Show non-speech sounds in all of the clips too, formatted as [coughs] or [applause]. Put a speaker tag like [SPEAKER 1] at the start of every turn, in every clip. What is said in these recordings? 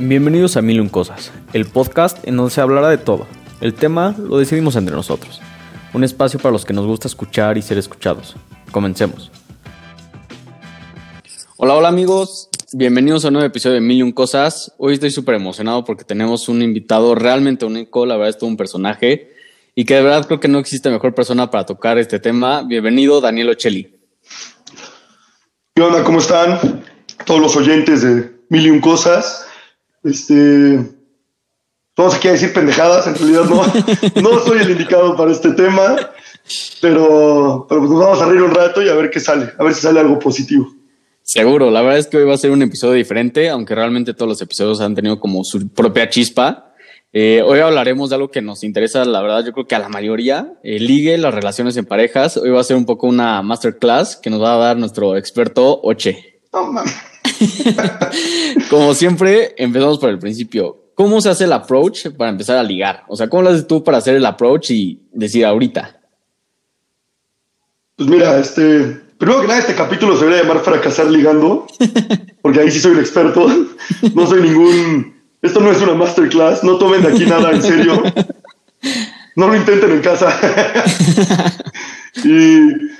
[SPEAKER 1] Bienvenidos a Mil Cosas, el podcast en donde se hablará de todo. El tema lo decidimos entre nosotros. Un espacio para los que nos gusta escuchar y ser escuchados. Comencemos. Hola, hola amigos. Bienvenidos a un nuevo episodio de Mil Cosas. Hoy estoy súper emocionado porque tenemos un invitado realmente único. La verdad es todo un personaje. Y que de verdad creo que no existe mejor persona para tocar este tema. Bienvenido, Daniel Ocelli.
[SPEAKER 2] ¿Qué onda? ¿Cómo están? Todos los oyentes de Mil Cosas. Este, todos aquí a decir pendejadas, en realidad no, [laughs] no soy el indicado para este tema, pero, pero pues nos vamos a reír un rato y a ver qué sale, a ver si sale algo positivo.
[SPEAKER 1] Seguro, la verdad es que hoy va a ser un episodio diferente, aunque realmente todos los episodios han tenido como su propia chispa. Eh, hoy hablaremos de algo que nos interesa, la verdad, yo creo que a la mayoría, el ligue, las relaciones en parejas. Hoy va a ser un poco una masterclass que nos va a dar nuestro experto Oche. Mames. [laughs] Como siempre, empezamos por el principio. ¿Cómo se hace el approach para empezar a ligar? O sea, ¿cómo lo haces tú para hacer el approach y decir ahorita?
[SPEAKER 2] Pues mira, este, primero que nada, este capítulo se debería llamar Fracasar Ligando, [laughs] porque ahí sí soy un experto. No soy ningún. Esto no es una masterclass, no tomen de aquí nada en serio. [laughs] No lo intenten en casa. y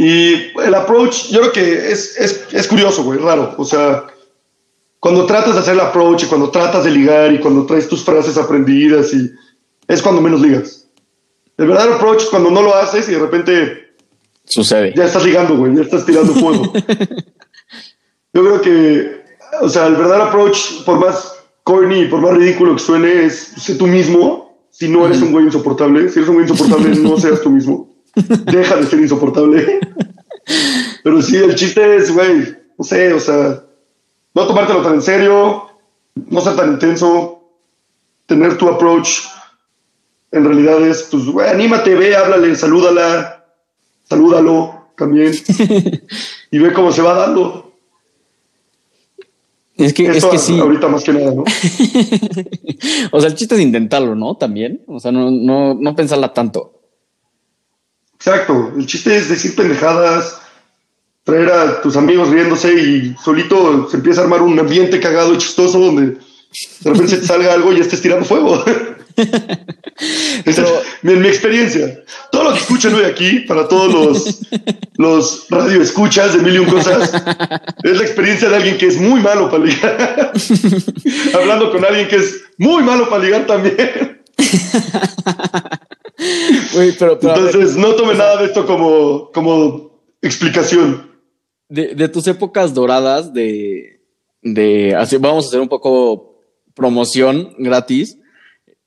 [SPEAKER 2] y el approach, yo creo que es, es, es curioso, güey, raro. O sea, cuando tratas de hacer el approach y cuando tratas de ligar y cuando traes tus frases aprendidas y es cuando menos ligas. El verdadero approach es cuando no lo haces y de repente
[SPEAKER 1] sucede.
[SPEAKER 2] Ya estás ligando, güey, ya estás tirando fuego. [laughs] yo creo que, o sea, el verdadero approach, por más corny, por más ridículo que suene, es ser tú mismo. Si no eres un güey insoportable, si eres un güey insoportable, no seas tú mismo. Deja de ser insoportable. Pero sí, el chiste es, güey, no sé, o sea, no tomártelo tan en serio, no ser tan intenso, tener tu approach. En realidad es, pues, güey, anímate, ve, háblale, salúdala, salúdalo también [laughs] y ve cómo se va dando.
[SPEAKER 1] Es que, es que sí.
[SPEAKER 2] Ahorita más que nada, ¿no? [laughs]
[SPEAKER 1] o sea, el chiste es intentarlo, ¿no? También. O sea, no, no, no pensarla tanto.
[SPEAKER 2] Exacto, el chiste es decir pendejadas, traer a tus amigos riéndose y solito se empieza a armar un ambiente cagado y chistoso donde de repente se te salga algo y estés tirando fuego. [laughs] Pero, en mi experiencia, todo lo que escuchan hoy aquí, para todos los, los radio escuchas de mil y un cosas, es la experiencia de alguien que es muy malo para ligar. [laughs] Hablando con alguien que es muy malo para ligar también. [laughs] Entonces, no tome nada de esto como, como explicación.
[SPEAKER 1] De, tus épocas doradas de, de así, vamos a hacer un poco promoción gratis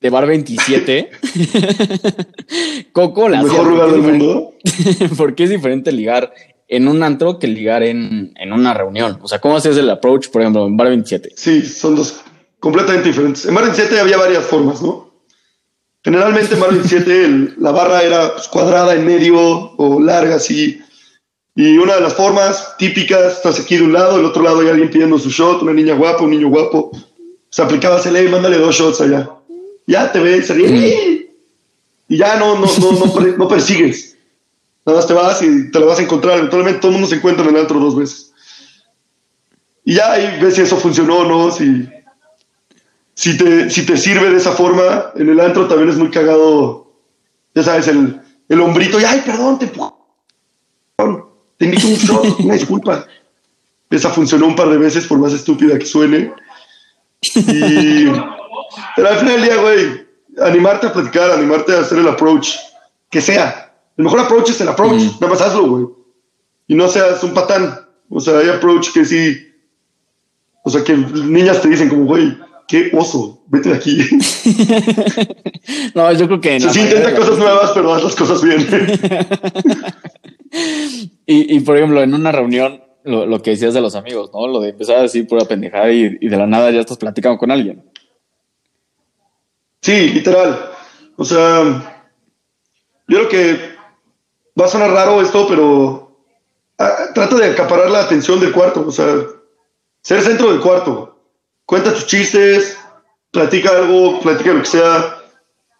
[SPEAKER 1] de Bar 27. [laughs] Coco, la
[SPEAKER 2] mejor lugar del mundo. [laughs]
[SPEAKER 1] ¿Por qué es diferente ligar en un antro que ligar en, en, una reunión? O sea, ¿cómo haces el approach, por ejemplo, en Bar 27?
[SPEAKER 2] Sí, son dos completamente diferentes. En Bar 27 había varias formas, ¿no? Generalmente en 7 [laughs] la barra era pues, cuadrada en medio o larga así. Y una de las formas típicas, estás aquí de un lado, del otro lado hay alguien pidiendo su shot, una niña guapa, un niño guapo. Se aplicaba ese ley, mándale dos shots allá. Ya te ve, se ríe. Y ya no, no, no, no, persigues. Nada más te vas y te la vas a encontrar. Eventualmente todo el mundo se encuentra en el antro dos veces. Y ya ahí ves si eso funcionó o no, si si te, si te sirve de esa forma, en el antro también es muy cagado, ya sabes, el, el hombrito, y ay, perdón, te, te invito un shot, [laughs] una disculpa. Esa funcionó un par de veces, por más estúpida que suene. Y, pero al final del día, güey, animarte a platicar, animarte a hacer el approach, que sea. El mejor approach es el approach, mm. nada más hazlo, güey. Y no seas un patán. O sea, hay approach que sí. O sea, que niñas te dicen como, güey, qué oso, vete de aquí. [laughs]
[SPEAKER 1] no, yo creo que...
[SPEAKER 2] Se sí, intenta cosas nuevas, pero haz las cosas bien. [laughs]
[SPEAKER 1] y, y, por ejemplo, en una reunión, lo, lo, que decías de los amigos, ¿no? Lo de empezar a decir pura pendejada y, y de la nada ya estás platicando con alguien.
[SPEAKER 2] Sí, literal. O sea, yo creo que va a sonar raro esto, pero ah, trata de acaparar la atención del cuarto, o sea, ser centro del cuarto cuenta tus chistes, platica algo, platica lo que sea.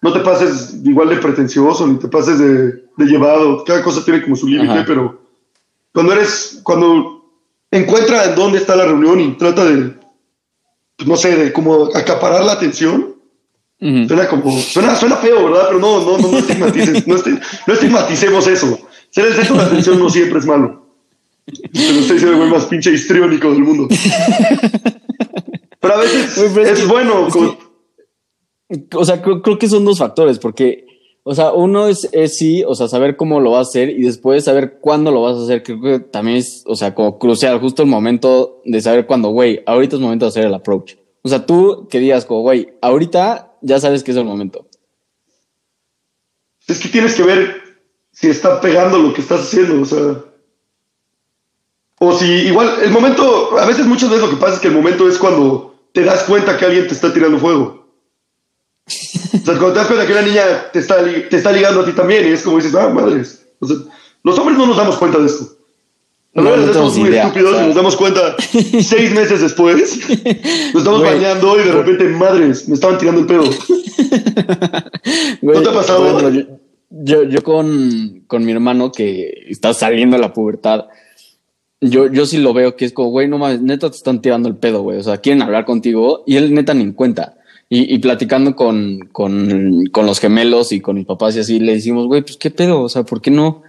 [SPEAKER 2] No te pases igual de pretencioso, ni te pases de, llevado. Cada cosa tiene como su límite, pero cuando eres, cuando encuentra en dónde está la reunión y trata de no sé, de como acaparar la atención. Suena como, suena, suena feo, ¿verdad? Pero no, no, no, no, estigmatices, no, no estigmaticemos eso. Ser el centro de atención no siempre es malo. Pero usted es el güey más pinche histriónico del mundo. [laughs] Pero a veces es, bueno.
[SPEAKER 1] o sea, creo, creo, que son dos factores, porque o sea, uno es, es, sí, o sea, saber cómo lo vas a hacer y después saber cuándo lo vas a hacer. Creo que también es, o sea, como crucial, justo el momento de saber cuándo, güey, ahorita es momento de hacer el approach. O sea, tú que digas, como, güey, ahorita ya sabes que es el momento.
[SPEAKER 2] Es que tienes que ver si está pegando lo que estás haciendo, o sea. O si, igual, el momento, a veces, muchas veces lo que pasa es que el momento es cuando te das cuenta que alguien te está tirando fuego. O sea, cuando te das cuenta que una niña te está, te está ligando a ti también, y es como dices, ah, madres. O sea, los hombres no nos damos cuenta de esto. Los hombres no, somos muy estúpidos y nos damos cuenta seis meses después. Nos estamos bañando y de repente, madres, me estaban tirando el pedo. [laughs] ¿No te ha pasado?
[SPEAKER 1] yo, yo, con, con mi hermano que está saliendo a la pubertad, yo, yo sí lo veo que es como, güey, no mames, neta te están tirando el pedo, güey. O sea, quieren hablar contigo y él neta ni en cuenta. Y, platicando con, con, con, los gemelos y con mis papás y así, le decimos, güey, pues qué pedo, o sea, ¿por qué no?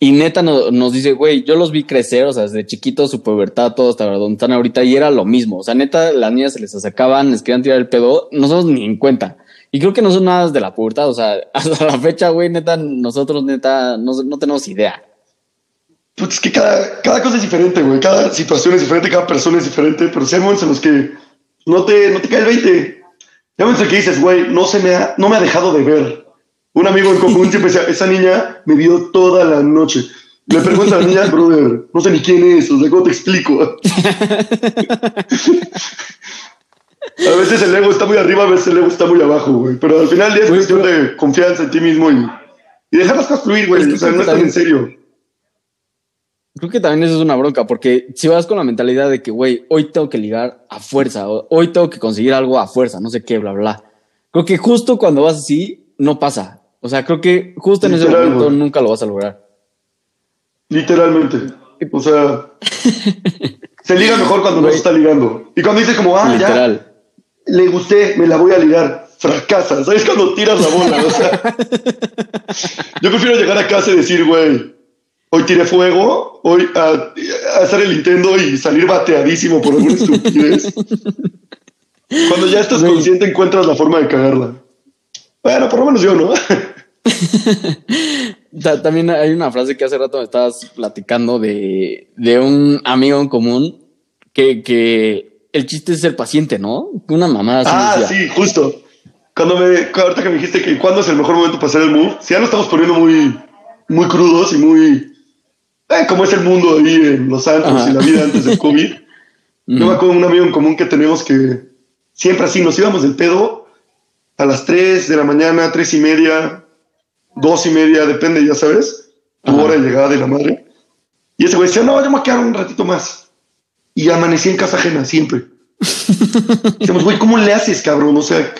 [SPEAKER 1] Y neta nos dice, güey, yo los vi crecer, o sea, desde chiquitos, su pubertad, todos hasta donde están ahorita, y era lo mismo. O sea, neta, las niñas se les acercaban, les querían tirar el pedo, nosotros ni en cuenta. Y creo que no son nada de la pubertad, o sea, [laughs] hasta la fecha, güey, neta, nosotros, neta, no, no tenemos idea.
[SPEAKER 2] Pues es que cada, cada cosa es diferente, güey, cada situación es diferente, cada persona es diferente, pero si hay momentos en los que no te, no te cae el 20 ya ves que dices, güey, no, se me ha, no me ha dejado de ver. Un amigo en común [laughs] siempre decía, esa niña me vio toda la noche. Le pregunto a la niña, brother, no sé ni quién es, o sea, ¿cómo te explico? [laughs] a veces el ego está muy arriba, a veces el ego está muy abajo, güey. Pero al final es cuestión de confianza en ti mismo y, y dejarlas fluir, güey. o sea, no tan en serio.
[SPEAKER 1] Creo que también eso es una bronca, porque si vas con la mentalidad de que, güey, hoy tengo que ligar a fuerza, hoy tengo que conseguir algo a fuerza, no sé qué, bla, bla. Creo que justo cuando vas así, no pasa. O sea, creo que justo en ese momento nunca lo vas a lograr.
[SPEAKER 2] Literalmente. O sea, [laughs] se liga mejor cuando no se está ligando. Y cuando dice como, ah, ya, le gusté, me la voy a ligar. Fracasa. ¿Sabes cuando tiras la bola? O sea, [laughs] yo prefiero llegar a casa y decir, güey, hoy tiré fuego, hoy a, hacer el Nintendo y salir bateadísimo por alguna estupidez. [laughs] Cuando ya estás consciente encuentras la forma de cagarla. Bueno, por lo menos yo, ¿no? [laughs]
[SPEAKER 1] También hay una frase que hace rato me estabas platicando de, de un amigo en común que, que, el chiste es ser paciente, ¿no? Una mamá.
[SPEAKER 2] Ah, sí, justo. Cuando me, ahorita que me dijiste que cuándo es el mejor momento para hacer el move, si ya lo estamos poniendo muy, muy crudos y muy eh, como es el mundo ahí en Los Santos y la vida antes del COVID. [laughs] Yo me acuerdo de un amigo en común que tenemos que siempre así nos íbamos del pedo a las 3 de la mañana, 3 y media, 2 y media, depende, ya sabes, tu hora de llegada de la madre. Y ese güey decía, no, yo me voy a quedar un ratito más. Y amanecí en casa ajena, siempre. [laughs] Decimos, güey, ¿cómo le haces, cabrón? O sea,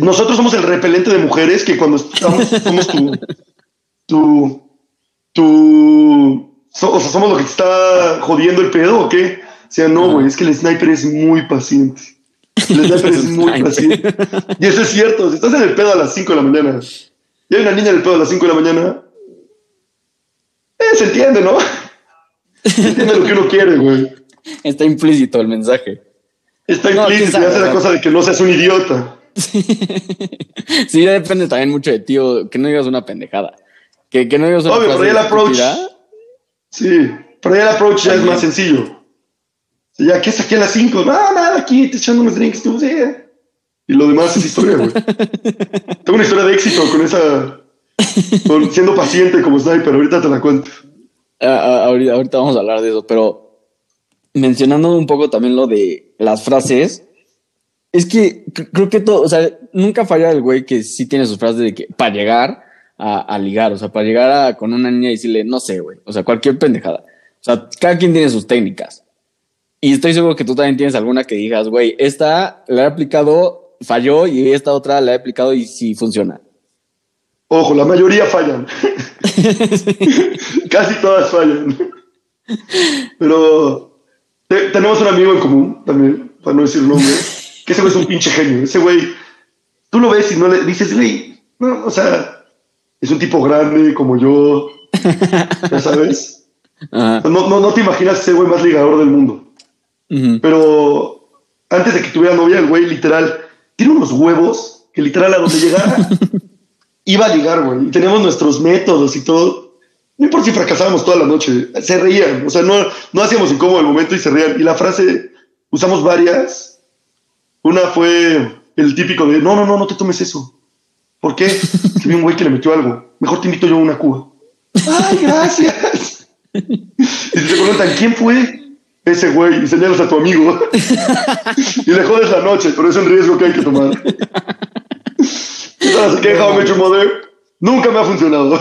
[SPEAKER 2] nosotros somos el repelente de mujeres que cuando estamos, somos tu, tu tú, o sea, somos lo que te está jodiendo el pedo o qué? O sea, no, güey, es que el sniper es muy paciente. El [laughs] sniper es muy paciente. Y eso es cierto, si estás en el pedo a las 5 de la mañana y hay una niña en el pedo a las 5 de la mañana, eh, se entiende, ¿no? Se entiende lo que uno quiere, güey.
[SPEAKER 1] Está implícito el mensaje.
[SPEAKER 2] Está implícito y hace la cosa de que no seas un idiota. [laughs]
[SPEAKER 1] sí, depende también mucho de ti, que no digas una pendejada. Que, que no digas
[SPEAKER 2] una Obvio, por ahí el approach. Sí, por ahí el approach ya es más sencillo. Ya, ¿qué saqué a las 5? No, nada, aquí te echando unos drinks, tú, sí. Y lo demás es historia, güey. [laughs] Tengo una historia de éxito con esa. Con, siendo paciente como sniper, ahorita te la cuento.
[SPEAKER 1] Ah, ah, ahorita, ahorita vamos a hablar de eso, pero mencionando un poco también lo de las frases, es que creo que todo, o sea, nunca falla el güey que sí tiene sus frases de que para llegar a, ligar, o sea, para llegar a, con una niña y decirle, no sé, güey, o sea, cualquier pendejada. O sea, cada quien tiene sus técnicas. Y estoy seguro que tú también tienes alguna que digas, güey, esta la he aplicado, falló y esta otra la he aplicado y sí funciona.
[SPEAKER 2] Ojo, la mayoría fallan. [laughs] Casi todas fallan. Pero tenemos un amigo en común también. para no decir nombre, que ese güey es un pinche genio. Ese güey, tú lo ves y no le dices, güey, no, o sea, es un tipo grande como yo, ya sabes. [laughs] No, no, no te imaginas ese güey más ligador del mundo. Pero antes de que tuviera novia, el güey literal tiene unos huevos que literal a donde llegara [laughs] iba a ligar, güey. Y teníamos nuestros métodos y todo. No importa si fracasábamos toda la noche, se reían. O sea, no, no hacíamos incómodo el momento y se reían. Y la frase, usamos varias. Una fue el típico de, no, no, no, no te tomes eso. ¿Por qué? Si vi un güey que le metió algo. Mejor te invito yo a una cuba. ¡Ay, gracias! y te preguntan, ¿quién fue? Ese güey, y señalas a tu amigo. y le jodes la noche, pero es un riesgo que hay que tomar. ¿Sabes qué, How I Mother? Nunca me ha funcionado.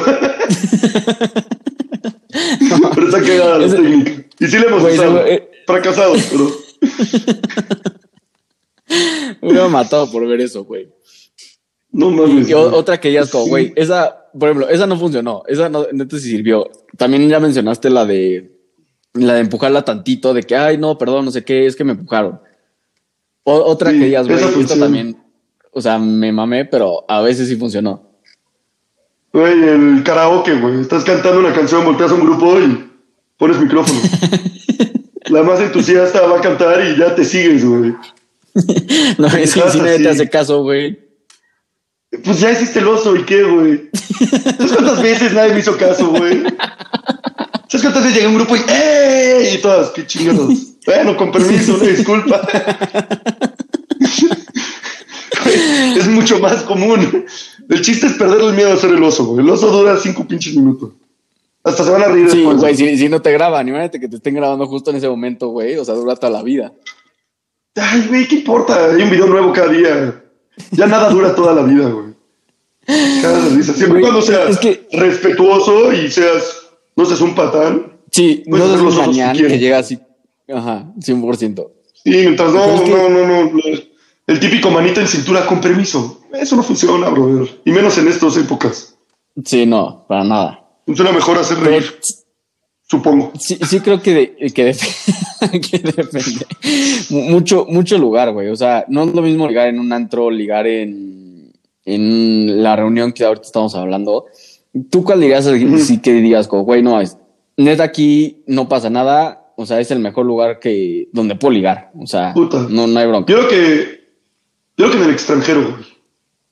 [SPEAKER 2] pero está cagada la técnica. Y sí le hemos usado. Eh, Fracasados, pero... [laughs]
[SPEAKER 1] me hubiera matado por ver eso, güey.
[SPEAKER 2] No mames.
[SPEAKER 1] Y otra que ya es como, güey, esa, por ejemplo, esa no funcionó. Esa no, no te sirvió. También ya mencionaste la de la de empujarla tantito, de que, ay, no, perdón, no sé qué, es que me empujaron. otra que ya, güey, esto también, o sea, me mamé, pero a veces sí funcionó.
[SPEAKER 2] Güey, el karaoke, güey. Estás cantando una canción, volteas a un grupo y pones micrófono. [laughs] la más entusiasta va a cantar y ya te sigues, güey. [laughs]
[SPEAKER 1] no, es que si nadie te hace caso, güey.
[SPEAKER 2] Pues ya hiciste el oso y qué, güey. ¿Sabes cuántas veces nadie me hizo caso, güey? ¿Sabes cuántas veces llegué a un grupo y ¡eh! Y todas, qué chingados. bueno, con permiso, una disculpa. es mucho más común. El chiste es perder el miedo a ser el oso, güey. El oso dura cinco pinches minutos. Hasta se van a reír
[SPEAKER 1] Sí, güey, si, si, no te graban, imagínate que te estén grabando justo en ese momento, güey. O sea, dura toda la vida.
[SPEAKER 2] Ay, güey, ¿qué importa? Hay un video nuevo cada día. Ya nada dura toda la vida, güey. Cada risa. Siempre cuando seas respetuoso y seas, no seas un patán.
[SPEAKER 1] Sí, no seas un mañana que llega así. Ajá, 100%.
[SPEAKER 2] Sí, mientras no, no, no, no, El típico manita en cintura con permiso. Eso no funciona, brother. Y menos en estas épocas.
[SPEAKER 1] Sí, no, para nada.
[SPEAKER 2] Funciona mejor hacer reír. Supongo.
[SPEAKER 1] Sí, sí creo que, [laughs] que, depende. mucho, mucho lugar, güey. O sea, no es lo mismo ligar en un antro, ligar en, en la reunión que ahorita estamos hablando. ¿Tú cuál dirías si que dirías, güey, no, es, neta aquí no pasa nada, o sea, es el mejor lugar que donde puedo ligar, o sea, No, no hay bronca.
[SPEAKER 2] Yo creo que, yo creo que en el extranjero, güey.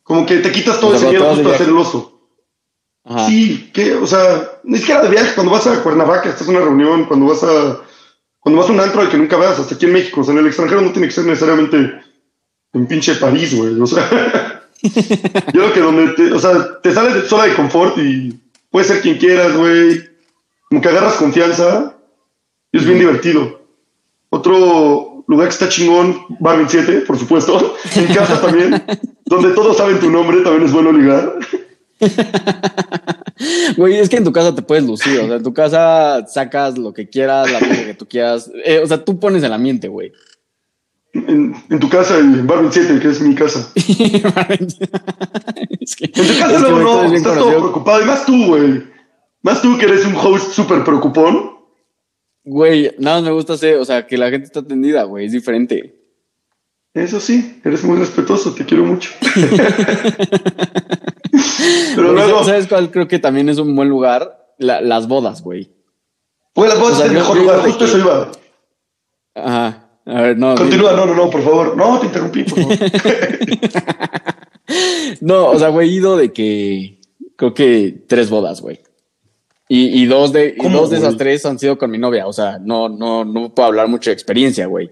[SPEAKER 2] Como que te quitas todo ese miedo justo a ser el oso. Sí, que, o sea, ni siquiera de viaje, cuando vas a Cuernavaca, estás en una reunión, cuando vas a, cuando vas a un antro al que nunca vas, hasta aquí en México, o sea, en el extranjero no tiene que ser necesariamente en pinche París, güey, o sea, [laughs] yo creo que donde, te, o sea, te sales de zona de confort y puedes ser quien quieras, güey, como que agarras confianza y es bien divertido. Otro lugar que está chingón, Bar 27, por supuesto, [laughs] en casa también, donde todos saben tu nombre, también es bueno ligar. [laughs]
[SPEAKER 1] Güey, es que en tu casa te puedes lucir, o sea, en tu casa sacas lo que quieras, la música que tú quieras, eh, o sea, tú pones el ambiente, güey.
[SPEAKER 2] En, tu casa, en Bar 27, que es mi casa. [laughs] en tu casa no, no, estás todo preocupado, y más tú, güey. Más tú que eres un host súper preocupón.
[SPEAKER 1] Güey, nada más me gusta hacer, o sea, que la gente está atendida, güey, es diferente.
[SPEAKER 2] Eso sí, eres muy respetuoso, te quiero mucho. [laughs] Pero luego.
[SPEAKER 1] ¿Sabes cuál creo que también es un buen lugar? las bodas, güey.
[SPEAKER 2] Pues las bodas es el mejor lugar, justo eso iba.
[SPEAKER 1] Ajá. A ver, no.
[SPEAKER 2] Continúa, no, no, no, por favor. No, te interrumpí, por favor. [laughs]
[SPEAKER 1] no, o sea, güey, ido de que creo que tres bodas, güey. Y, y, dos de, y dos de esas tres han sido con mi novia. O sea, no, no, no puedo hablar mucho de experiencia, güey.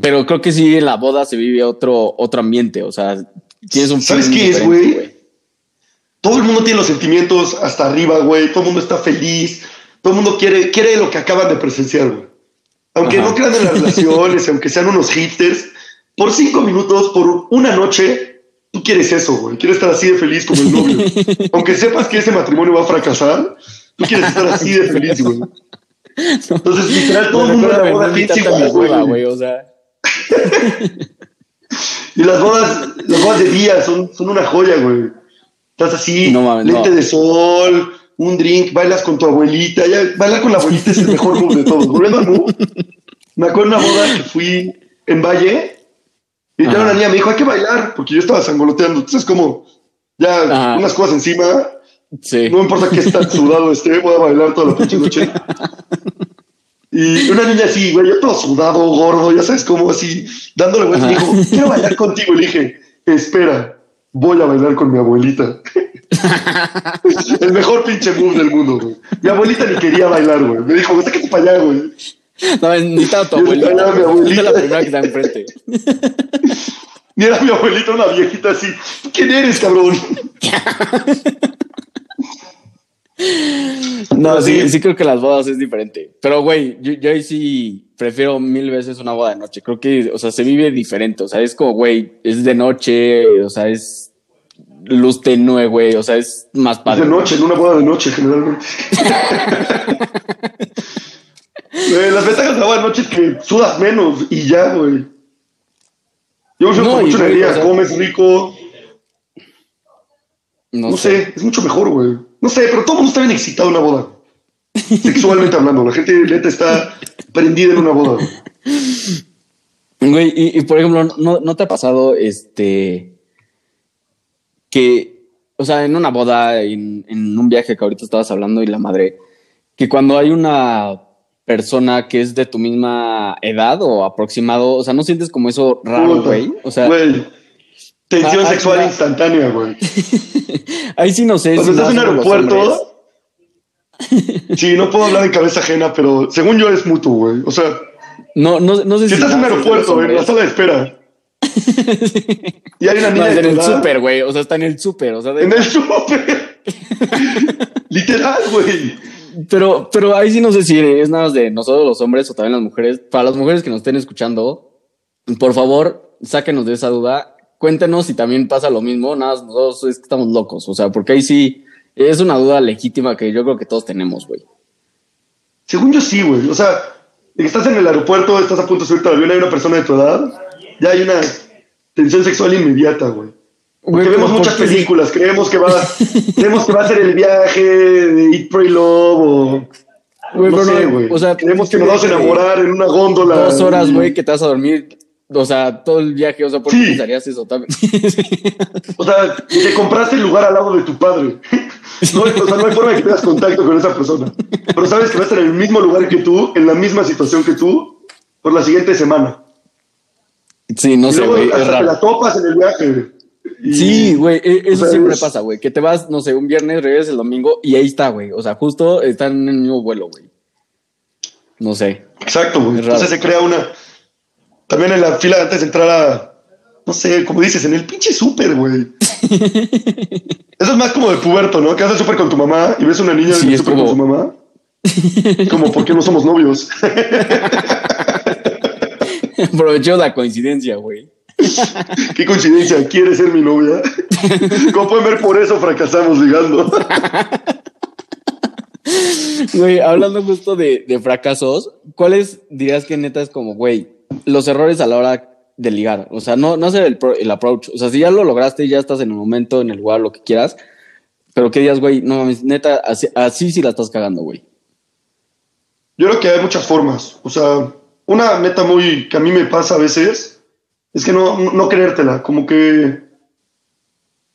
[SPEAKER 1] Pero creo que sí en la boda se vive otro, otro ambiente. O sea, tienes un
[SPEAKER 2] ¿Sabes qué es, güey? Todo el mundo tiene los sentimientos hasta arriba, güey. Todo el mundo está feliz. Todo el mundo quiere, quiere lo que acaban de presenciar, güey. Aunque no crean en las [laughs] relaciones, aunque sean unos hipsters, por cinco minutos, por una noche, tú quieres eso, güey. Quieres estar así de feliz como el novio. [laughs] aunque sepas que ese matrimonio va a fracasar, tú quieres estar así de feliz, güey. [laughs] Entonces, literal, todo el mundo la boda güey. O sea. Y las bodas, las bodas de día son, son una joya, güey. Estás así, lente de sol, un drink, bailas con tu abuelita. bailar con la abuelita es el mejor move de todos. Volviendo me acuerdo de una boda que fui en Valle. Y ya una niña me dijo, hay que bailar, porque yo estaba sangoloteando. Entonces, como ya unas cosas encima. Sí. No importa que está sudado esté, voy a bailar toda la pinche noche. [laughs] Y una niña así, güey, yo todo sudado, gordo, ya sabes, como así, dándole vueltas. Dijo, quiero bailar [laughs] contigo. Y le dije, espera, voy a bailar con mi abuelita. [laughs] el mejor pinche move del mundo, güey. Mi abuelita ni quería bailar, güey. Me dijo, sácate para allá, güey.
[SPEAKER 1] No, ni tu abuelita. Era mi abuelita. la primera que está enfrente. [laughs]
[SPEAKER 2] Ni era mi abuelita, una viejita así. ¿Quién eres, cabrón?
[SPEAKER 1] No, sí, sí creo que las bodas es diferente. Pero, güey, yo, yo ahí sí prefiero mil veces una boda de noche. Creo que, o sea, se vive diferente. O sea, es como, güey, es de noche, o sea, es luz tenue, güey. O sea, es más padre.
[SPEAKER 2] Es de noche, en una boda de noche, generalmente. [laughs] las ventajas de la boda de noche es que sudas menos y ya, güey. Yo uso no, mucho energía, comes rico. No, sé. es mucho mejor, güey. No sé, pero todo el mundo está bien excitado en una boda. Sexualmente hablando, la gente neta está prendida en una boda.
[SPEAKER 1] Güey, y, por ejemplo, ¿no, ¿no, te ha pasado este que, o sea, en una boda, en, en un viaje que ahorita estabas hablando y la madre, que cuando hay una persona que es de tu misma edad o aproximado, o sea, ¿no sientes como eso raro, güey? O sea,
[SPEAKER 2] güey, tensión ah, ah, sexual instantánea, güey. [laughs]
[SPEAKER 1] Ahí sí no sé.
[SPEAKER 2] Cuando estás en un aeropuerto, [laughs] sí, no puedo hablar en cabeza ajena, pero según yo es mutuo, güey. O sea,
[SPEAKER 1] no, no, no sé
[SPEAKER 2] si, estás en un aeropuerto, en la sala de espera. [laughs] y hay una niña.
[SPEAKER 1] en el súper, güey. O sea, está en el súper. O sea,
[SPEAKER 2] En el súper. Literal, güey.
[SPEAKER 1] Pero, pero ahí sí no sé si es nada de nosotros los hombres o también las mujeres. Para las mujeres que nos estén escuchando, por favor, sáquenos de esa duda. Cuéntenos si también pasa lo mismo. Nada, nosotros es que estamos locos. O sea, porque ahí sí es una duda legítima que yo creo que todos tenemos, güey.
[SPEAKER 2] Según yo sí, güey. O sea, estás en el aeropuerto, estás a punto de subirte al avión, hay una persona de tu edad, ya hay una tensión sexual inmediata, güey. Porque vemos muchas películas, creemos que va, creemos que va a ser el viaje de Eat, Pray, Love o no sé, güey. O sea, creemos que nos vamos a enamorar en una góndola.
[SPEAKER 1] Dos horas, güey, que te vas a dormir. O sea, todo el viaje, o sea, ¿por qué pensarías eso también? [laughs]
[SPEAKER 2] o sea, te compraste el lugar al lado de tu padre. No, o sea, no hay forma de que tengas contacto con esa persona. Pero sabes que va a estar en el mismo lugar que tú, en la misma situación que tú, por la siguiente semana.
[SPEAKER 1] Sí, no sé, güey.
[SPEAKER 2] Hasta te la topas en el viaje.
[SPEAKER 1] Sí, güey, e-, eso siempre pasa, güey. Que te vas, no sé, un viernes, regresas el domingo y ahí está, güey. O sea, justo están en el mismo vuelo, güey. No sé.
[SPEAKER 2] Exacto, güey. Entonces se crea una. También en la fila antes de entrar a. No sé, como dices, en el pinche súper, güey. [laughs] Eso es más como de puberto, ¿no? Que haces súper con tu mamá y ves una niña sí, súper como... con su mamá. como, ¿por qué no somos novios? [laughs]
[SPEAKER 1] Aprovechó la coincidencia, güey. [laughs]
[SPEAKER 2] Qué coincidencia, ¿quiere ser mi novia? Como pueden ver, por eso fracasamos ligando.
[SPEAKER 1] Güey, hablando justo de, de, fracasos, ¿cuáles dirías que neta es como, güey, los errores a la hora de ligar? O sea, no, no hacer el, el approach. O sea, si ya lo lograste, ya estás en el momento, en el lugar, lo que quieras. Pero qué días, güey, no mames, neta, así, así sí la estás cagando, güey.
[SPEAKER 2] Yo creo que hay muchas formas. O sea, una neta muy que a mí me pasa a veces es que no, no creértela, como que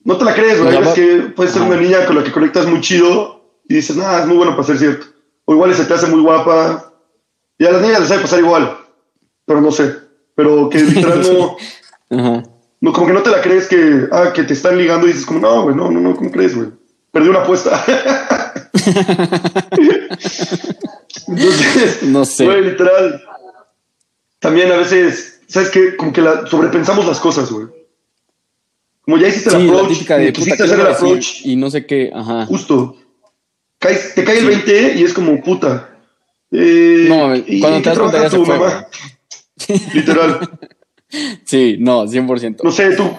[SPEAKER 2] no te la crees, güey. Es que puede ser una niña con la que conectas muy chido y dices, nada, es muy bueno para ser cierto. O igual se te hace muy guapa. Y a las niñas les sabe pasar igual, pero no sé. Pero que [laughs] literal no, no, como que no te la crees que, ah, que te están ligando y dices, como, no, güey, no, no, no, ¿cómo crees, güey? Perdí una apuesta. [laughs] Entonces,
[SPEAKER 1] no sé.
[SPEAKER 2] Güey, literal. También a veces ¿sabes qué? Como que la, sobrepensamos las cosas, güey. Como ya hiciste el approach, de, quisiste hacer el approach.
[SPEAKER 1] Y no sé qué, ajá.
[SPEAKER 2] Justo. te cae el 20 y es como puta. Eh,
[SPEAKER 1] no, cuando te das cuenta ya se fue. Mamá?
[SPEAKER 2] Literal.
[SPEAKER 1] sí, no, 100%.
[SPEAKER 2] No sé, tú,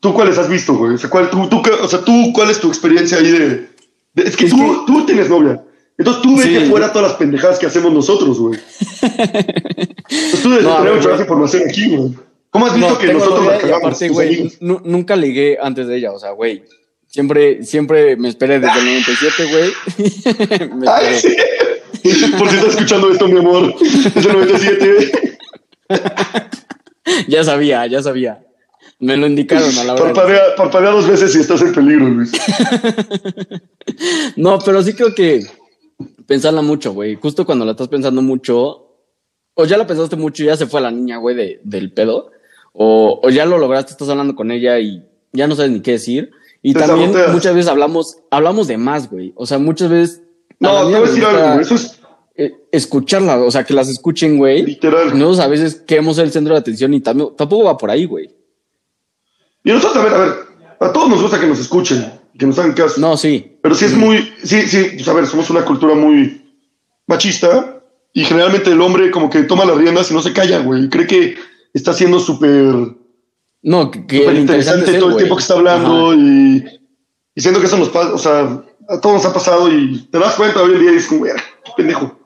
[SPEAKER 2] tú cuáles has visto, güey. O sea, ¿cuál, tú, tú, o sea, tú, ¿cuál es tu experiencia ahí de...? es que, tú, tú tienes novia. Entonces tú ves que fuera todas las pendejadas que hacemos nosotros, güey. [laughs] pues tú debes no, tener mucha información aquí, güey. ¿Cómo has visto que nosotros la cagamos? Aparte,
[SPEAKER 1] güey, nunca ligué antes de ella, o sea, güey. Siempre, siempre me esperé desde el 97, güey. [laughs]
[SPEAKER 2] Ay, sí. [laughs] Por si estás escuchando esto, mi amor. Desde el 97. [laughs]
[SPEAKER 1] ya sabía, ya sabía. Me lo indicaron a la hora.
[SPEAKER 2] Parpadea, parpadea dos veces si estás en peligro, Luis. [laughs]
[SPEAKER 1] no, pero sí creo que pensarla mucho, güey. Justo cuando la estás pensando mucho, o ya la pensaste mucho y ya se fue la niña, güey, de, del pedo, o, o, ya lo lograste, estás hablando con ella y ya no sabes ni qué decir. Y también muchas veces hablamos, hablamos de más, güey. O sea, muchas veces.
[SPEAKER 2] No, te voy a decir algo, eso es.
[SPEAKER 1] Eh, escucharla, o sea, que las escuchen, güey.
[SPEAKER 2] Literal.
[SPEAKER 1] Nosotros a veces queremos ser el centro de atención y tampoco va por ahí, güey.
[SPEAKER 2] Y nosotros, a ver, a ver, a todos nos gusta que nos escuchen, que nos hagan caso.
[SPEAKER 1] No, sí.
[SPEAKER 2] Pero sí es muy, sí, sí, pues a ver, somos una cultura muy machista y generalmente el hombre como que toma las riendas y no se calla, güey. Y cree que está siendo súper...
[SPEAKER 1] No, que,
[SPEAKER 2] interesante todo el tiempo que está hablando y, y, siento que eso nos pasa, o sea, a todos nos ha pasado y te das cuenta hoy en día y dices como, qué pendejo.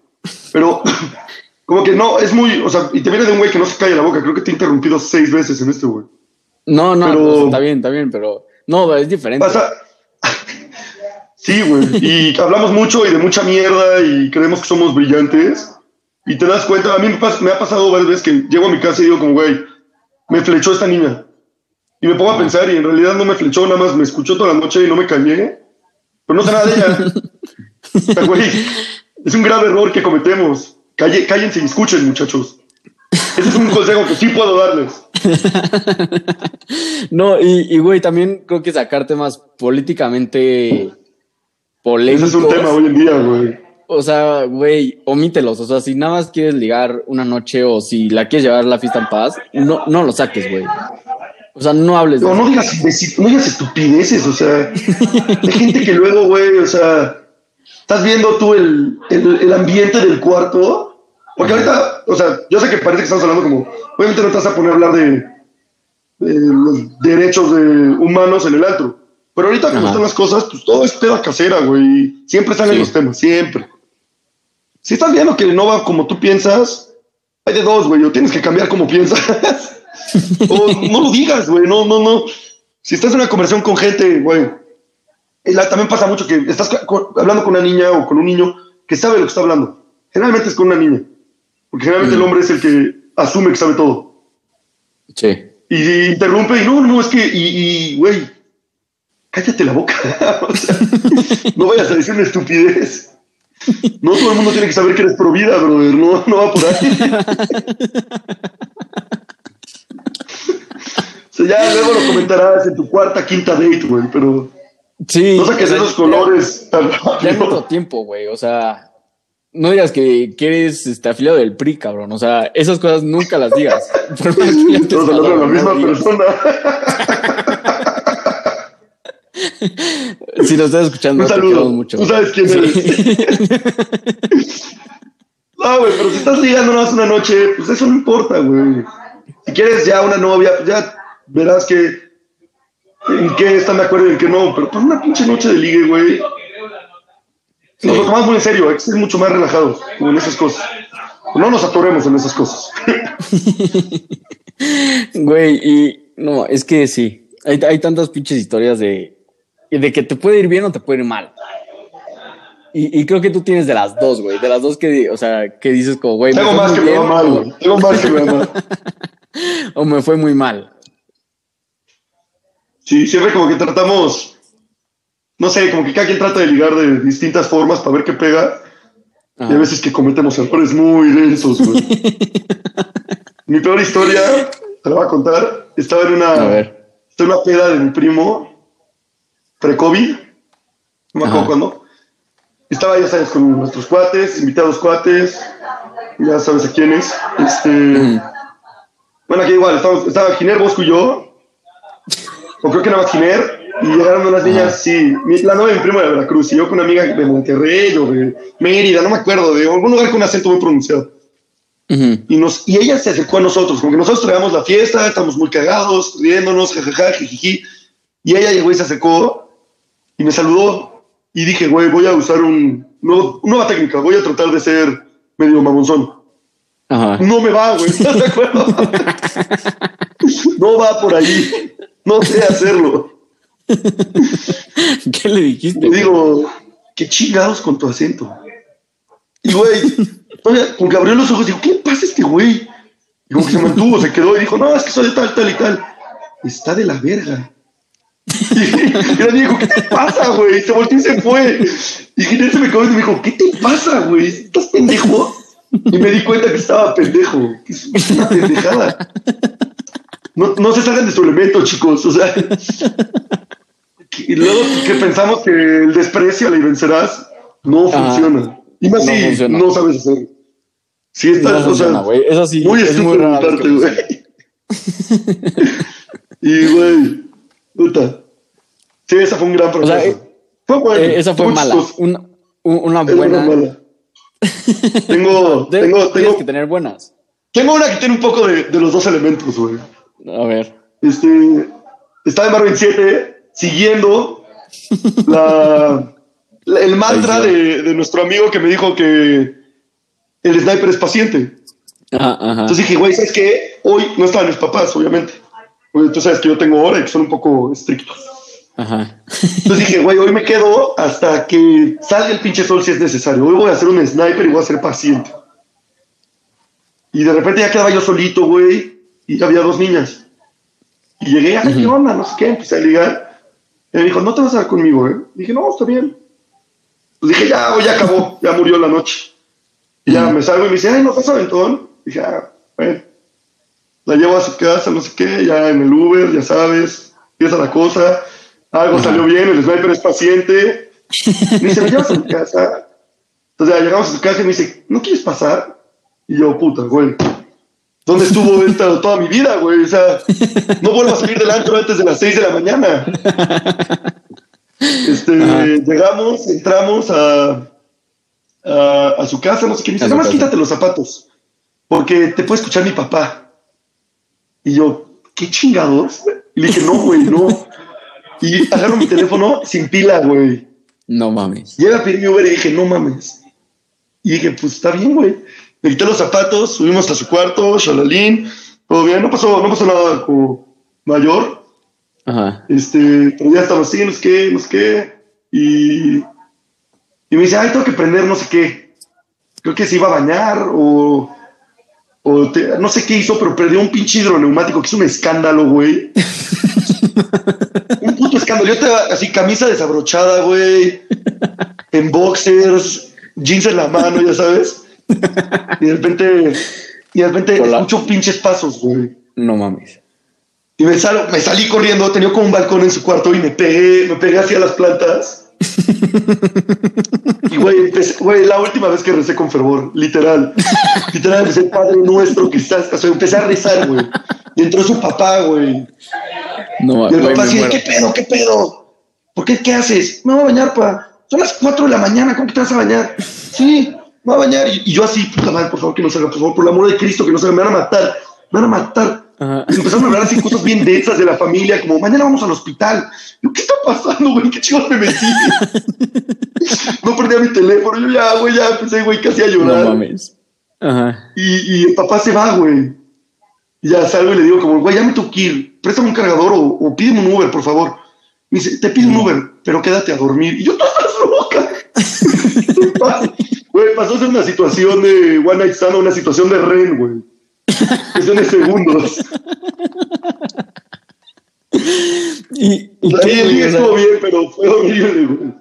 [SPEAKER 2] Pero [coughs] como que no, es muy, o sea, y te viene de un güey que no se calla la boca. Creo que te he interrumpido seis veces en este güey.
[SPEAKER 1] No, no, pero, está bien, está bien, pero no, es diferente.
[SPEAKER 2] Pasa... [laughs] sí, güey, y hablamos mucho y de mucha mierda y creemos que somos brillantes. Y te das cuenta, a mí me, ha pasado varias veces que llego a mi casa y digo como, güey, me flechó esta niña. Y me pongo a pensar y en realidad no me flechó, nada más me escuchó toda la noche y no me callé. Pero no sé nada de ella. [laughs] güey, es un grave error que cometemos. Calle, cállense y escuchen, muchachos. Ese es un consejo que sí puedo darles. [laughs]
[SPEAKER 1] no, y, güey, también creo que sacar temas políticamente polémicos.
[SPEAKER 2] Ese es un tema hoy en día, güey.
[SPEAKER 1] O sea, güey, omítelos. O sea, si nada más quieres ligar una noche o si la quieres llevar a la fiesta en paz, no, no lo saques, güey. O sea, no hables
[SPEAKER 2] de No, no digas, no digas estupideces, o sea. hay gente que luego, güey, o sea, estás viendo tú el, el, el ambiente del cuarto porque ahorita, o sea, yo sé que parece que estamos hablando como, obviamente no te vas a poner a hablar de, los derechos de humanos en el alto. Pero ahorita como están las cosas, pues todo es peda casera, güey. Siempre salen los temas, siempre. Si estás viendo que no va como tú piensas, hay de dos, güey. O tienes que cambiar como piensas. [laughs] o no lo digas, güey. No, no, no. Si estás en una conversación con gente, güey. También pasa mucho que estás hablando con una niña o con un niño que sabe lo que está hablando. Generalmente es con una niña. Porque generalmente el mm. hombre es el que asume que sabe todo.
[SPEAKER 1] Sí.
[SPEAKER 2] Y interrumpe y no, no, es que, y, güey, cállate la boca. [laughs] no vayas a decir una estupidez. No todo el mundo tiene que saber que eres pro vida, brother. No, no va por ahí. [laughs] o sea, ya luego lo comentarás en tu cuarta, quinta date, güey, pero.
[SPEAKER 1] Sí.
[SPEAKER 2] No saques esos colores tan
[SPEAKER 1] Ya no tiempo, güey. O sea, no digas que, eres este, afiliado del PRI, cabrón. O sea, esas cosas nunca las digas. [laughs]
[SPEAKER 2] Por más que la misma persona. [laughs]
[SPEAKER 1] si nos estás escuchando,
[SPEAKER 2] un saludo. mucho. Tú sabes quién eres. [laughs] no, güey, pero si estás ligando más una noche, pues eso no importa, güey. Si quieres ya una novia, pues ya verás que en qué están de acuerdo y en qué no. Pero pues una pinche noche de ligue, güey nos lo tomamos muy en serio, hay que ser mucho más relajados en esas cosas. No nos atoremos en esas cosas. [laughs]
[SPEAKER 1] Güey, y no, es que sí, hay, hay tantas pinches historias de, de que te puede ir bien o te puede ir mal. Y, y, creo que tú tienes de las dos, güey. De las dos que, o sea, que dices como, güey.
[SPEAKER 2] Tengo más que me va mal, güey. Tengo más que me va mal. [laughs]
[SPEAKER 1] o me fue muy mal.
[SPEAKER 2] Sí, siempre como que tratamos no sé, como que cada quien trata de ligar de distintas formas para ver qué pega. Y a veces que cometemos errores muy densos, güey. [laughs] mi peor historia, te la voy a contar. Estaba en una, en una peda de mi primo, pre-COVID. No me acuerdo cuándo. Estaba, ya sabes, con nuestros cuates, invitados cuates. Ya sabes a quiénes. Este. Bueno, aquí igual, estaba, estaba Giner, Bosco y yo. O creo que más Giner y llegaron unas niñas, sí, la novia de mi primo de Veracruz, y yo con una amiga de Monterrey o de Mérida, no me acuerdo, de algún lugar con un acento muy pronunciado. y, nos, y ella se acercó a nosotros, como que nosotros traíamos la fiesta, estamos muy cagados, riéndonos, jajaja, jijiji. Y ella llegó y se acercó y me saludó. Y dije, güey, voy a usar un nueva técnica, voy a tratar de ser medio mamonzón. No me va, güey, [laughs] ¿estás de acuerdo? [laughs] no va por ahí, no sé hacerlo. [laughs]
[SPEAKER 1] ¿Qué le dijiste?
[SPEAKER 2] Le digo, qué chingados con tu acento. Y güey, con que abrió los ojos, digo, ¿qué pasa este güey? Y como que se mantuvo, se quedó y dijo, no, es que soy de tal, tal y tal. Está de la verga. Y [laughs] el dijo, ¿qué te pasa, güey? Se volteó y se fue. Y Ginés se me quedó y me dijo, ¿qué te pasa, güey? ¿Estás pendejo? Y me di cuenta que estaba pendejo. Que es una pendejada. No, no se salgan de su elemento, chicos. O sea, [laughs] y luego que pensamos que el desprecio le vencerás no funciona. Y más si no, sabes hacer. Sí, está, no o sea,
[SPEAKER 1] güey. Eso sí,
[SPEAKER 2] muy es muy raro. güey. [laughs] y, güey, puta. Sí, esa fue un gran proceso. O sea, fue bueno.
[SPEAKER 1] Eh, esa fue mala. Una, una buena. Una mala. [laughs]
[SPEAKER 2] tengo, tengo, tengo
[SPEAKER 1] que tener buenas.
[SPEAKER 2] Tengo una que tiene un poco de, de los dos elementos, güey.
[SPEAKER 1] A ver.
[SPEAKER 2] Este, está en Marvel 7 siguiendo la, el mantra de, de, nuestro amigo que me dijo que el sniper es paciente. Entonces dije, güey, ¿sabes qué? Hoy no estaban mis papás, obviamente. Tú sabes que yo tengo hora y que son un poco estrictos. Entonces dije, güey, hoy me quedo hasta que salga el pinche sol si es necesario. Hoy voy a hacer un sniper y voy a ser paciente. Y de repente ya quedaba yo solito, güey, y había dos niñas. Y llegué, a ¿qué onda? No sé qué, empecé a ligar. Y me dijo, no te vas a dar conmigo, ¿eh? dije, no, está bien. Pues dije, ya, hoy ya acabó, ya murió la noche. Y ya me salgo y me dice, ay, ¿no pasa aventón? Dije, ah, bueno. La llevo a su casa, no sé qué, ya en el Uber, ya sabes, empieza la cosa. Algo salió bien, el sniper es paciente. [laughs] Me dice, ¿me llevas a mi casa? Entonces ya llegamos a su casa y me dice, ¿no quieres pasar? Y yo, puta, güey. ¿Dónde estuvo [laughs] esta toda mi vida, güey? O sea, no vuelvo a salir del antro antes de las 6 de la mañana. Este, llegamos, entramos a, a, su casa, no sé qué. Me dice, nada más quítate los zapatos, porque te puede escuchar mi papá. Y yo, ¿qué chingados? Y le dije, no, güey, no. Y agarro mi teléfono sin pila, güey.
[SPEAKER 1] No mames.
[SPEAKER 2] Llega a pedir mi Uber y dije, no mames. Y dije, pues está bien, güey. Me quité los zapatos, subimos a su cuarto, shalalín, todo bien, no pasó, no pasó nada como mayor. Ajá. Este, pero ya estaba así, no sé qué, no sé qué. Y, y me dice, ay, tengo que prender no sé qué. Creo que se iba a bañar o, o no sé qué hizo, pero perdió un pinche hidroneumático que es un escándalo, güey. [laughs] un puto escándalo. Yo te así, camisa desabrochada, güey, en boxers, jeans en la mano, ya sabes. [laughs] Y de repente, y de repente escucho pinches pasos, güey.
[SPEAKER 1] No mames.
[SPEAKER 2] Y me, salgo, me salí corriendo, tenía como un balcón en su cuarto y me pegué, me pegué hacia las plantas. [laughs] y güey, güey, la última vez que recé con fervor, literal, literal, empecé Padre Nuestro que estás, o sea, empecé a rezar, güey. Y entró su papá, güey. No, y el papá así, ¿qué pedo, qué pedo? ¿Por qué, qué haces? Me voy a bañar, pa. Son las 4 de la mañana, ¿cómo que te vas a bañar? Sí, me voy a bañar. Y, yo así, puta madre, por favor, que no salga, por favor, por el amor de Cristo, que no salga, me van a matar, me van a matar. Y empezaron a hablar así cosas bien densas de la familia, como mañana vamos al hospital. Yo, ¿qué está pasando, güey? ¿Qué chicos me metí? [laughs] no perdía mi teléfono. Yo ya, güey, ya empecé, güey, casi a llorar. No mames. Ajá. Y, y el papá se va, güey. Y ya salgo y le digo, como, güey, ya me tengo que ir. Préstame un cargador o, o pídeme un Uber, por favor. Me dice, te pido un Uber, pero quédate a dormir. Y yo, toda loca. Güey, pasó ser una situación de One Night Stand a una situación de Ren, güey. Cuestión de segundos. y, y ahí estuvo bien, pero fue horrible, güey.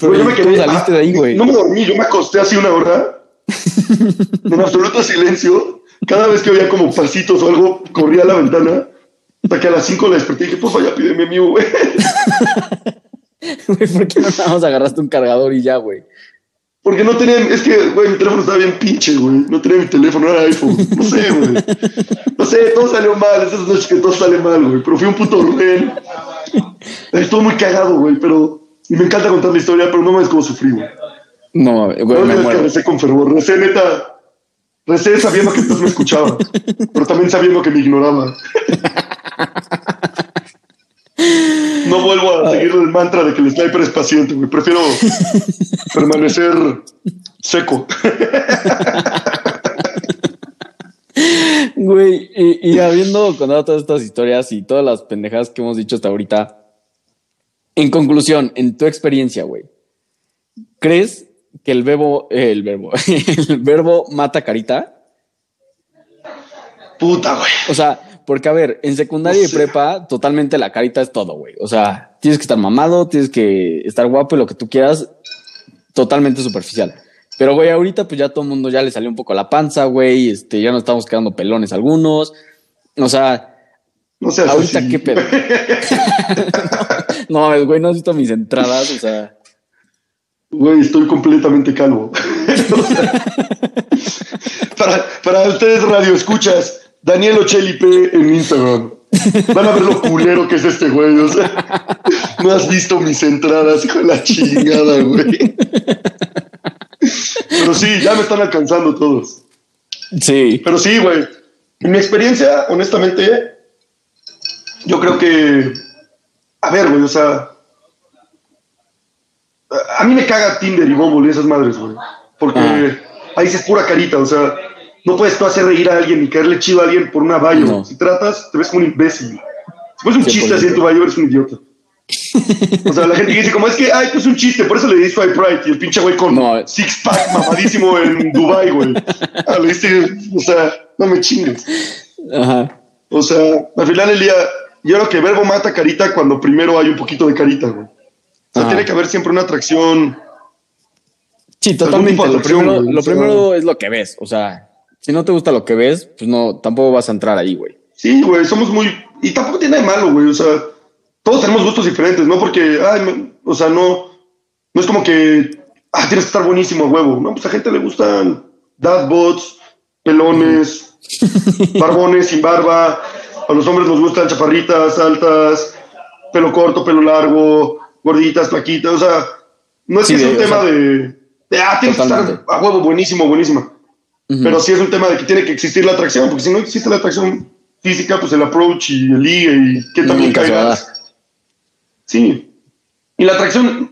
[SPEAKER 1] Pero yo me quedé, saliste de ahí, ah, güey?
[SPEAKER 2] No me dormí, yo me acosté así una hora, [laughs] en absoluto silencio. Cada vez que oía como pasitos o algo, corría a la ventana. Hasta que a las 5 la desperté y dije, pues vaya, pídeme mío, güey. [laughs] [laughs]
[SPEAKER 1] Güey, ¿por qué no nada más agarraste un cargador y ya, güey?
[SPEAKER 2] Porque no tenía, es que, güey, mi teléfono estaba bien pinche, güey. No tenía mi teléfono, era iPhone. No sé, güey. No sé, todo salió mal. Esas noches que todo sale mal, güey. Pero fui un puto rubén. Estuvo muy cagado, güey. Pero, y me encanta contar la historia, pero no me ves cómo sufrí, güey.
[SPEAKER 1] No, güey, no me
[SPEAKER 2] que recé con fervor. Recé, neta. Recé sabiendo que tú me escuchabas. pero también sabiendo que me ignoraba. [laughs] No vuelvo a seguir el mantra de que el sniper es paciente, güey. Prefiero [laughs] permanecer seco.
[SPEAKER 1] Güey, y, habiendo contado todas estas historias y todas las pendejadas que hemos dicho hasta ahorita, en conclusión, en tu experiencia, güey, ¿crees que el verbo, el verbo, [laughs] el verbo mata carita?
[SPEAKER 2] Puta, güey.
[SPEAKER 1] O sea, porque a ver, en secundaria y prepa, totalmente la carita es todo, güey. O sea, tienes que estar mamado, tienes que estar guapo y lo que tú quieras, totalmente superficial. Pero, güey, ahorita pues ya todo el mundo ya le salió un poco la panza, güey. Este, ya nos estamos quedando pelones algunos. O sea,
[SPEAKER 2] No
[SPEAKER 1] ahorita qué pedo. [laughs] [laughs] no, güey, no has visto mis entradas, o sea.
[SPEAKER 2] Güey, estoy completamente calvo. O [laughs] sea, para, para ustedes, radio escuchas, Daniel Ochelipe en Instagram. Van a ver lo culero que es este güey. O sea, no has visto mis entradas, hijo de la chingada, güey. Pero sí, ya me están alcanzando todos.
[SPEAKER 1] Sí.
[SPEAKER 2] Pero sí, güey. En mi experiencia, honestamente, yo creo que. A ver, güey, o sea. A mí me caga Tinder y Bumble y esas madres, güey. Porque
[SPEAKER 1] Ah.
[SPEAKER 2] ahí sí es pura carita, o sea. No puedes tú hacer reír a alguien y caerle chido a alguien por una.
[SPEAKER 1] No.
[SPEAKER 2] Si tratas, te ves como un imbécil. Si pones un
[SPEAKER 1] 100%.
[SPEAKER 2] chiste así en tu bio, eres un idiota. [laughs] O sea, la gente que dice, como es que, ay, pues un chiste, por eso le di swipe right. Y el pinche güey con
[SPEAKER 1] No.
[SPEAKER 2] six pack mamadísimo en Dubai, güey. Ah, le diste, o sea, no me chingues.
[SPEAKER 1] Ajá.
[SPEAKER 2] O sea, al final del día, yo creo que verbo mata carita cuando primero hay un poquito de carita, güey. O sea,
[SPEAKER 1] Ajá.
[SPEAKER 2] tiene que haber siempre una atracción.
[SPEAKER 1] Sí, totalmente. Lo primero es lo que ves. O sea, si no te gusta lo que ves, pues no, tampoco vas a entrar ahí, güey.
[SPEAKER 2] Sí, güey, somos muy. Y tampoco tiene nada de malo, güey. O sea, todos tenemos gustos diferentes, ¿no? Porque, ay, me- o sea, no. No es como que. Ah, tienes que estar buenísimo, a huevo. No, pues a gente le gustan dadbots, pelones, [laughs] barbones sin barba. A los hombres nos gustan chaparritas, altas, pelo corto, pelo largo, gorditas, plaquitas. O sea, no es
[SPEAKER 1] Sí,
[SPEAKER 2] que sea un
[SPEAKER 1] o
[SPEAKER 2] tema
[SPEAKER 1] sea,
[SPEAKER 2] de, de, Ah, tienes que estar a huevo, buenísimo, buenísima. Pero sí es un tema de que tiene que existir la atracción, porque si no existe la atracción física, pues el approach y el ligue y que también caigas. Sí. Y la atracción,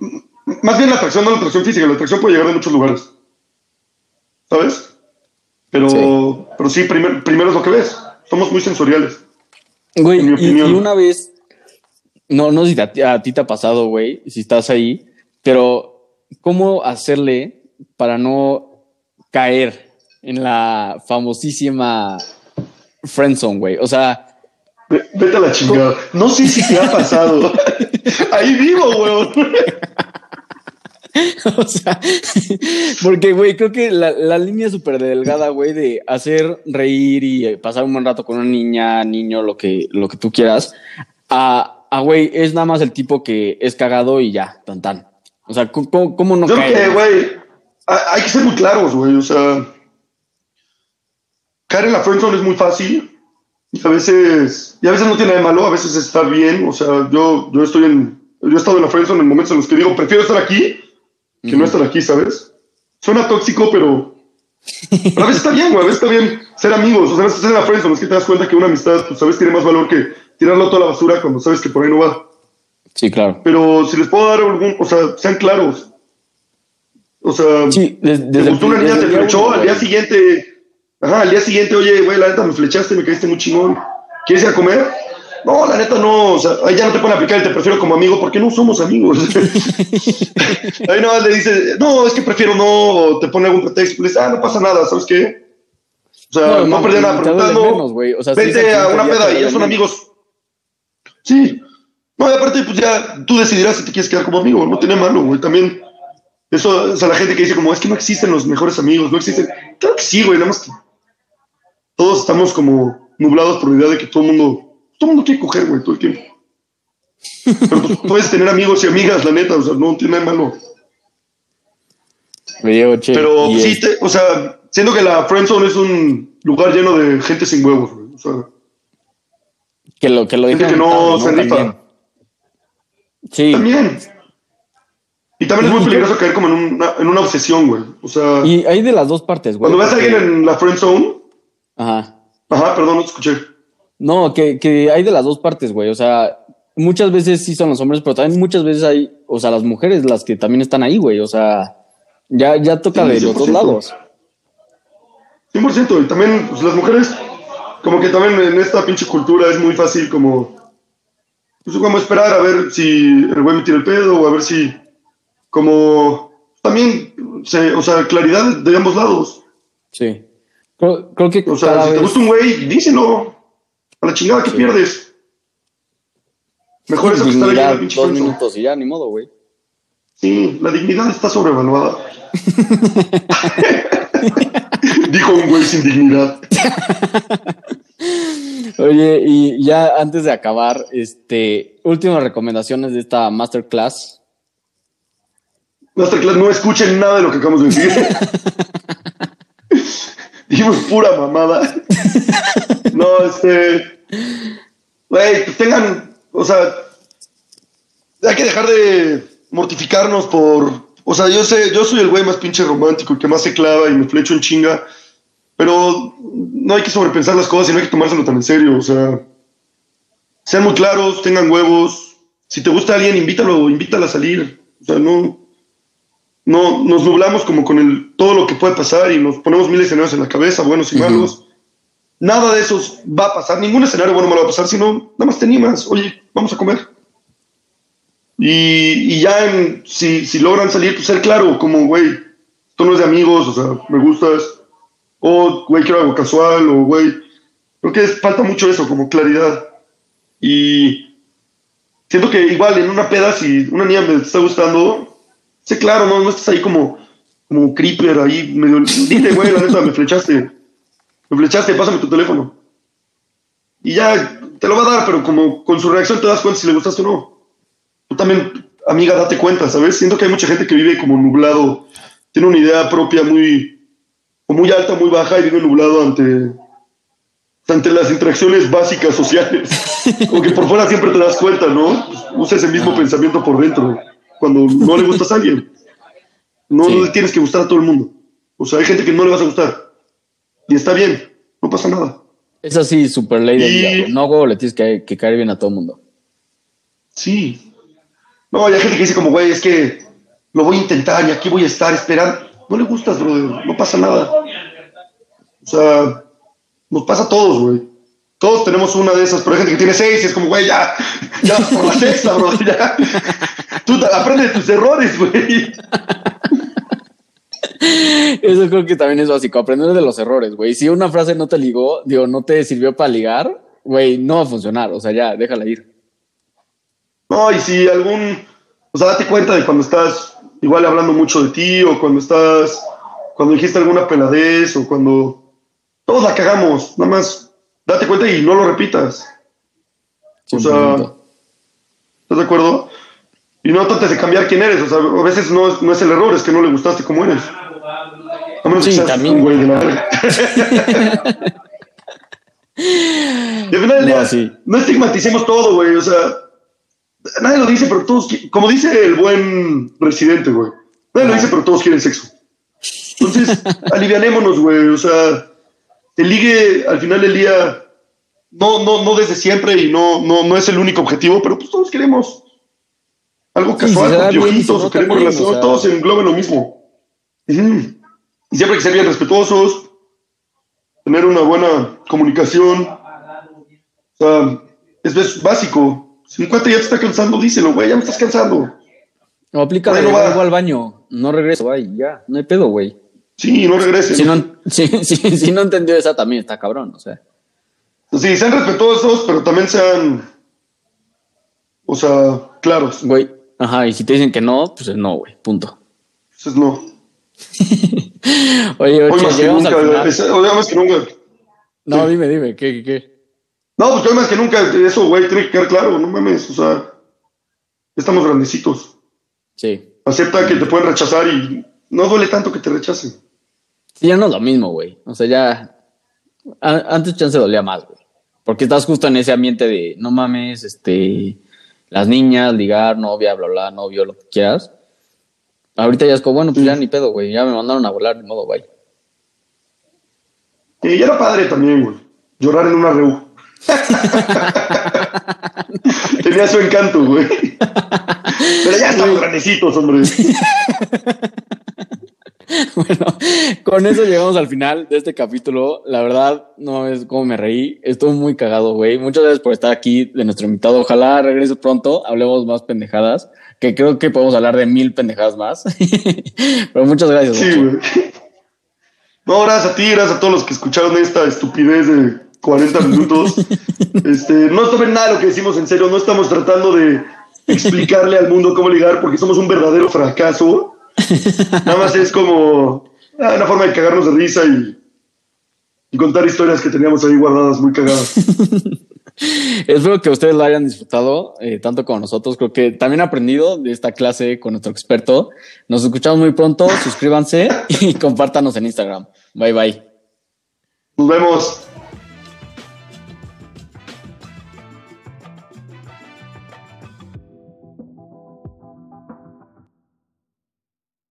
[SPEAKER 2] más bien la atracción, no la atracción física, la atracción puede llegar de muchos lugares. ¿Sabes? Pero
[SPEAKER 1] Sí.
[SPEAKER 2] pero sí primer- primero es lo que ves. Somos muy sensoriales.
[SPEAKER 1] Güey,
[SPEAKER 2] en mi
[SPEAKER 1] y,
[SPEAKER 2] opinión.
[SPEAKER 1] y una vez, no, no sé si a ti te ha pasado, güey, si estás ahí, pero ¿cómo hacerle para no caer en la famosísima friendzone, güey? O sea,
[SPEAKER 2] Ve- Vete a la chingada. No sé si te ha pasado. [laughs] Ahí vivo, weón. [laughs]
[SPEAKER 1] o sea, porque, güey, creo que la, la línea súper delgada, güey, de hacer reír y pasar un buen rato con una niña, niño, lo que, lo que tú quieras, a, a, güey, es nada más el tipo que es cagado y ya, tan tan. O sea, ¿cómo, cómo no
[SPEAKER 2] Yo creo que, güey, ha- hay que ser muy claros, güey. O sea, caer en la friendzone es muy fácil y a veces, y a veces no tiene nada de malo, a veces está bien. O sea, yo, yo estoy en, yo he estado en la friendzone en momentos en los que digo, prefiero estar aquí que no estar aquí, ¿sabes? Suena tóxico, pero, pero a veces está bien, güey. A veces está bien ser amigos. O sea, a veces en la friendzone, es que te das cuenta que una amistad, pues a veces tiene más valor que tirarlo toda la basura cuando sabes que por ahí no va.
[SPEAKER 1] Sí, claro.
[SPEAKER 2] Pero si les puedo dar algún, o sea, sean claros. O sea,
[SPEAKER 1] Sí, des-
[SPEAKER 2] te
[SPEAKER 1] desde,
[SPEAKER 2] gustó una niña,
[SPEAKER 1] desde
[SPEAKER 2] te
[SPEAKER 1] el día
[SPEAKER 2] flechó, al día siguiente, ajá, al día siguiente, oye, güey, la neta me flechaste, me caíste muy chingón. ¿Quieres ir a comer? No, la neta no, o sea, ahí ya no te pueden aplicar el te prefiero como amigo, porque no somos amigos. [laughs] ahí nada más le dices, no, es que prefiero no, o te pone algún pretexto, y le dices, ah, no pasa nada, ¿sabes qué? O sea, no,
[SPEAKER 1] no,
[SPEAKER 2] nada preguntando,
[SPEAKER 1] menos, güey. O sea, si es
[SPEAKER 2] vete a una peda y ya son amigos. Sí. No, y aparte, pues ya tú decidirás si te quieres quedar como amigo, no tiene malo, güey, también. Eso, o sea, la gente que dice como, es que no existen los mejores amigos, no existen. Claro que sí, güey, nada más que todos estamos como nublados por la idea de que todo el mundo, todo el mundo quiere coger, güey, todo el tiempo. Pero pues, puedes tener amigos y amigas, la neta, o sea, no tiene nada de malo.
[SPEAKER 1] Me llevo, che,
[SPEAKER 2] Pero sí, te- o sea, siento que la friendzone es un lugar lleno de gente sin huevos, güey. O sea,
[SPEAKER 1] que lo que lo
[SPEAKER 2] gente que no se rifa.
[SPEAKER 1] Sí.
[SPEAKER 2] También. Y también es muy peligroso caer como en una, en una obsesión, güey. O sea,
[SPEAKER 1] Y hay de las dos partes, güey.
[SPEAKER 2] cuando ves a alguien en la friend zone,
[SPEAKER 1] Ajá.
[SPEAKER 2] ajá, perdón, no te escuché.
[SPEAKER 1] No, que, que hay de las dos partes, güey. O sea, muchas veces sí son los hombres, pero también muchas veces hay, o sea, las mujeres las que también están ahí, güey. O sea, ya, ya toca
[SPEAKER 2] Sí,
[SPEAKER 1] de los dos
[SPEAKER 2] 100%.
[SPEAKER 1] lados.
[SPEAKER 2] 100%. Y también pues, las mujeres, como que también en esta pinche cultura es muy fácil como, pues como esperar a ver si el güey me tira el pedo o a ver si, como, también, se, o sea, claridad de ambos lados.
[SPEAKER 1] Sí. Creo, que.
[SPEAKER 2] O sea, si te gusta un güey, díselo. A la chingada que pierdes. Mejor eso que estar ahí
[SPEAKER 1] en Dos minutos y ya, ni modo, güey.
[SPEAKER 2] Sí, la dignidad está sobrevaluada. [laughs] Dijo un güey sin dignidad.
[SPEAKER 1] Oye, y ya antes de acabar, este, últimas recomendaciones de esta masterclass.
[SPEAKER 2] Masterclass, no escuchen nada de lo que acabamos de decir. [laughs] Dijimos pura mamada. No, este. Güey, pues tengan. O sea, hay que dejar de mortificarnos por. O sea, yo sé, yo soy el güey más pinche romántico, que más se clava y me flecho en chinga. Pero no hay que sobrepensar las cosas y no hay que tomárselo tan en serio. O sea, sean muy claros, tengan huevos. Si te gusta alguien, invítalo, invítala a salir. O sea, no, no nos nublamos como con el, todo lo que puede pasar y nos ponemos mil escenarios en la cabeza, buenos y malos. Nada de eso va a pasar, ningún escenario bueno me va a pasar, sino nada más te animas, oye, vamos a comer. Y, ya si, si, logran salir, pues ser claro, como, güey, tú no es de amigos, o sea, me gustas, o, güey, quiero algo casual, o, güey, creo que falta mucho eso, como claridad. Y siento que igual en una peda, si una niña me está gustando, Sí, claro, no, no estás ahí como, como creeper ahí, medio. Dile, güey, la neta, me flechaste. Me flechaste, pásame tu teléfono. Y ya te lo va a dar, pero como con su reacción te das cuenta si le gustaste o no. Tú también, amiga, date cuenta, ¿sabes? Siento que hay mucha gente que vive como nublado, tiene una idea propia muy, muy alta, muy baja y vive nublado ante, ante las interacciones básicas sociales. Como que por fuera siempre te das cuenta, ¿no? usa ese mismo pensamiento por dentro cuando no le gustas a alguien. No le tienes que gustar a todo el mundo. O sea, hay gente que no le vas a gustar. Y está bien, no pasa nada.
[SPEAKER 1] Es así, super ley de No, huevo, le tienes que, caer bien a todo el mundo.
[SPEAKER 2] Sí. No, hay gente que dice como, güey, es que lo voy a intentar y aquí voy a estar esperando. No le gustas, brother. No pasa nada. O sea, nos pasa a todos, güey. Todos tenemos una de esas, pero hay gente que tiene seis y es como, güey, ya, ya por la sexta, bro, ya. Tú aprende de tus errores, güey.
[SPEAKER 1] Eso creo que también es básico, aprender de los errores, güey. Si una frase no te ligó, digo, no te sirvió para ligar, güey, no va a funcionar. O sea, ya, déjala ir.
[SPEAKER 2] No, y si algún, o sea, date cuenta de cuando estás igual hablando mucho de ti, o cuando estás, cuando dijiste alguna peladez, o cuando todos la cagamos, nada más date cuenta y no lo repitas. O sea, ¿estás de acuerdo? Y no trates de cambiar quién eres. O sea, a veces no es, no es el error, es que no le gustaste como eres.
[SPEAKER 1] A menos sí, también. güey de la [laughs]
[SPEAKER 2] y al final no, sí. no estigmaticemos todo, güey. O sea, nadie lo dice, pero todos, como dice el buen residente, güey. Nadie lo dice, pero todos quieren sexo. Entonces, [laughs] alivianémonos, güey. O sea, el ligue al final del día, no, no, no desde siempre y no, no, no es el único objetivo, pero pues todos queremos algo casual, piojitos, queremos relacionar, todos se engloben lo mismo. Y siempre hay que ser bien respetuosos, tener una buena comunicación. O sea, es, básico. Si un cuate ya te está cansando, díselo, güey, ya me estás cansando.
[SPEAKER 1] No, aplica de nuevo al baño, no regreso, ay, ya, no hay pedo, güey.
[SPEAKER 2] Sí, no regresen.
[SPEAKER 1] Si no, [laughs] si, no entendió esa también está cabrón, o sea.
[SPEAKER 2] Sí, sean respetuosos, pero también sean, o sea, claros.
[SPEAKER 1] Güey, ajá, y si te dicen que no, pues es no, güey, punto.
[SPEAKER 2] Pues es no. [laughs]
[SPEAKER 1] oye, oye,
[SPEAKER 2] más que nunca, hoy más que nunca.
[SPEAKER 1] No, dime, dime, ¿qué, qué, qué?
[SPEAKER 2] No, pues hoy más que nunca, eso, güey, tiene que quedar claro, no mames, o sea, estamos grandecitos.
[SPEAKER 1] Sí.
[SPEAKER 2] Acepta que te pueden rechazar y no duele tanto que te rechacen.
[SPEAKER 1] Sí, ya no es lo mismo, güey. O sea, ya. antes chance dolía más, güey. Porque estás justo en ese ambiente de no mames, este. Las niñas, ligar, novia, bla, bla, novio, lo que quieras. Ahorita ya es como, bueno, pues ya ni pedo, güey. Ya me mandaron a volar, ni modo, güey.
[SPEAKER 2] Y era padre también, güey. Llorar en una reu. [laughs] Tenía su encanto, güey. Pero ya estamos grandecitos, hombre. [laughs] [laughs]
[SPEAKER 1] bueno, con eso llegamos al final de este capítulo. La verdad, no es como me reí. Estuvo muy cagado, güey. Muchas gracias por estar aquí de nuestro invitado. Ojalá regrese pronto. Hablemos más pendejadas, que creo que podemos hablar de mil pendejadas más. [laughs] Pero muchas gracias.
[SPEAKER 2] Sí, güey. No, gracias a ti, gracias a todos los que escucharon esta estupidez de 40 minutos. este, no tomen nada de lo que decimos en serio, no estamos tratando de explicarle al mundo cómo ligar porque somos un verdadero fracaso. Nada más es como ah, una forma de cagarnos de risa y, y contar historias que teníamos ahí guardadas muy cagadas. [laughs]
[SPEAKER 1] Espero que ustedes lo hayan disfrutado eh, tanto como nosotros. Creo que también he aprendido de esta clase con nuestro experto. Nos escuchamos muy pronto. Suscríbanse [laughs] y compártanos en Instagram. Bye bye.
[SPEAKER 2] Nos vemos.